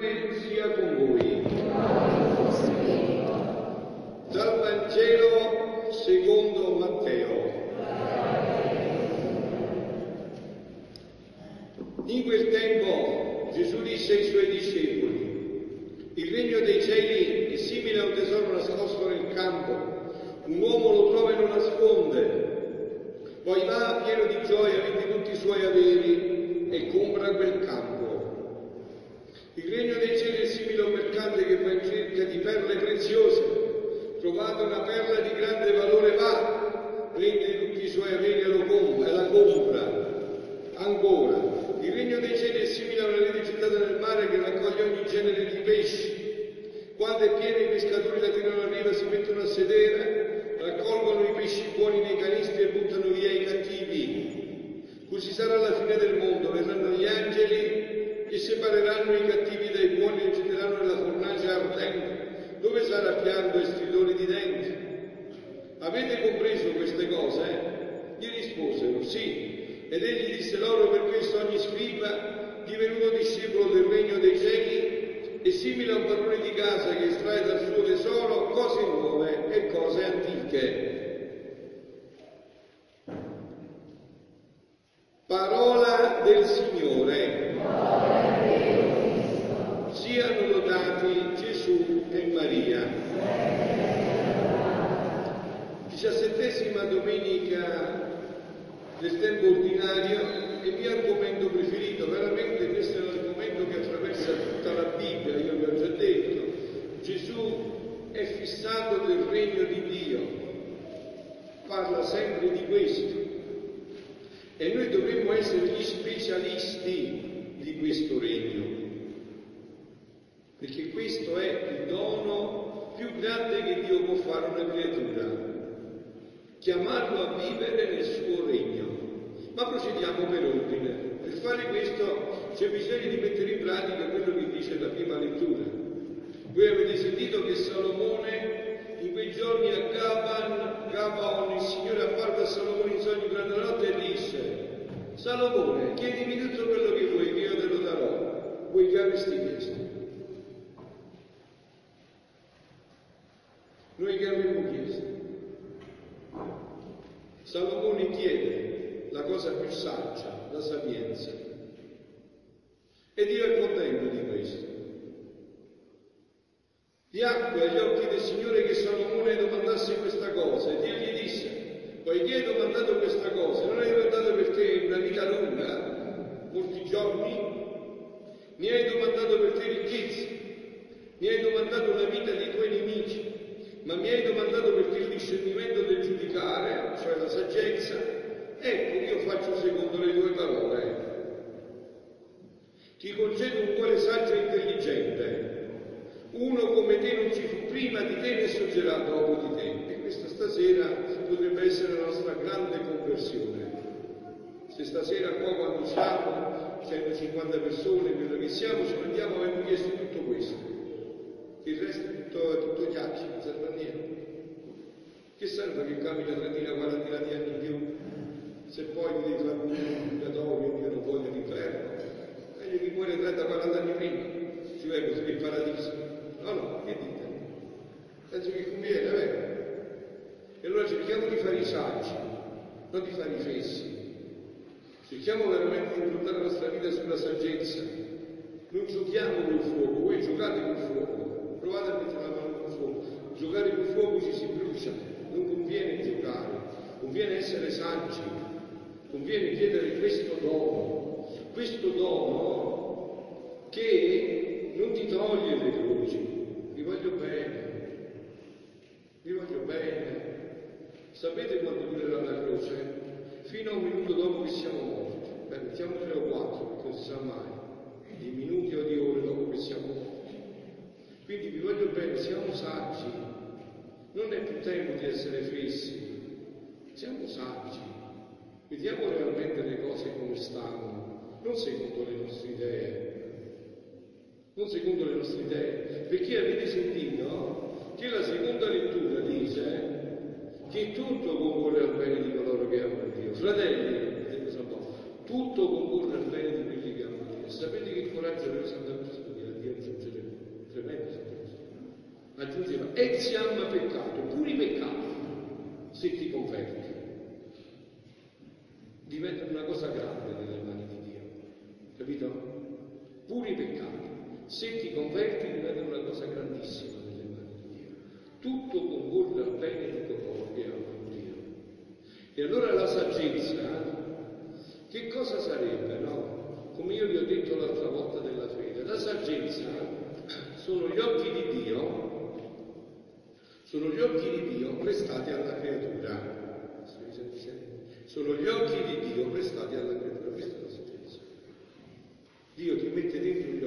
sia con voi. Dal Vangelo secondo Matteo. In quel tempo Gesù disse ai suoi discepoli, il regno dei cieli è simile a un tesoro nascosto nel campo, un uomo lo trova e lo nasconde, poi va pieno di gioia, vende tutti i suoi averi e compra quel campo. Il regno dei cieli è simile a un mercante che va in cerca di perle preziose. Trovate una perla di grande valore, va, prende tutti i suoi averi e, lo compra, e la compra. Ancora, il regno dei cieli è simile a una rete gettata nel mare che raccoglie ogni genere di pesci. Quando è piena i pescatori la tirano a riva, si mettono a sedere, raccolgono i pesci buoni nei canistri e buttano via i cattivi. Così sarà la fine del mondo, verranno gli angeli e separeranno i cattivi dai buoni e getteranno nella fornace ardente, dove sarà pianto e stridore di denti. Avete compreso queste cose? Gli risposero sì. Ed egli disse loro per questo ogni scriba, divenuto discepolo del regno dei cieli, è simile a un padrone di casa che estrae dal suo tesoro cose nuove e cose antiche. Parola del Signore. Siano lodati Gesù e Maria. Diciassettesima domenica del tempo ordinario è il mio argomento preferito, veramente questo è l'argomento che attraversa tutta la Bibbia, io vi ho già detto. Gesù è fissato del regno di Dio, parla sempre di questo. E noi dovremmo essere gli specialisti di questo regno, perché questo è il dono più grande che Dio può fare a una creatura, chiamarlo a vivere nel suo regno. Ma procediamo per ordine. Per fare questo c'è bisogno di mettere in pratica quello che dice la prima lettura. Voi avete sentito che Salomone in quei giorni Gabaon, il Signore apparve a Salomone in sogno durante la notte e disse, Salomone, chiedimi tutto quello che vuoi, che io te lo darò. Voi che avresti chiesto? Noi che avremmo chiesto? Salomone chiede la cosa più saggia, la sapienza. E Dio è contento di questo. Piacque agli occhi del Signore che Salomone domandasse questa cosa e Dio gli disse, poiché hai domandato questa cosa, non hai domandato per te una vita lunga, molti giorni, ne hai domandato per te ricchezze, mi hai domandato una vita dei tuoi nemici, ma mi hai domandato per te il discernimento del giudicare, cioè la saggezza, ecco io faccio secondo le tue parole. Ti concedo un cuore saggio e intelligente. Uno come te non ci fu prima di te né sorgerà dopo di te. E questa stasera potrebbe essere la nostra grande conversione. Se stasera qua quando siamo, 150 persone, quello che siamo, ci mandiamo avendo chiesto tutto questo. Il resto è tutto, tutto chiacchiere, non serve a niente. Che serve che cammina 30.000, 40.000 di anni in più? Se poi ti devi fare un purgatorio, io non voglio l'inferno, meglio che muore 30-40 anni prima, ci così in paradiso. No, no, che dite? Penso che conviene, vero? E allora cerchiamo di fare i saggi, non di fare i fessi. Cerchiamo veramente di improntare la nostra vita sulla saggezza. Non giochiamo col fuoco, voi giocate col fuoco, provate a mettere la mano col fuoco. Giocare col fuoco ci si brucia, non conviene giocare, conviene essere saggi, conviene chiedere questo dono, questo dono che non ti toglie le croci, vi voglio bene, vi voglio bene. Sapete quando durerà la croce? Fino a un minuto dopo che siamo morti. Beh, mettiamo tre o quattro, non si sa mai, di minuti o di ore dopo che siamo morti. Quindi vi voglio bene, siamo saggi. Non è più tempo di essere fessi, siamo saggi. Vediamo realmente le cose come stanno, non secondo le nostre idee, non secondo le nostre idee, perché avete sentito che la seconda lettura dice che tutto concorre al bene di coloro che amano Dio. Fratelli, tutto concorre al bene di quelli che amano Dio. Sapete che coraggio aveva Sant'Agostino di dire exiam peccato, puri peccati, se ti converti, diventano una cosa grande nelle mani di Dio, capito? Puri peccati, se ti converti diventano una cosa grandissima nelle mani di Dio. Tutto concorre al bene di coloro che amano Dio. E allora la saggezza, che cosa sarebbe, no? Come io vi ho detto l'altra volta della fede, la saggezza sono gli occhi di Dio sono gli occhi di Dio prestati alla creatura. Sono gli occhi di Dio prestati alla creatura. Questa è la saggezza. Dio ti mette dentro gli occhi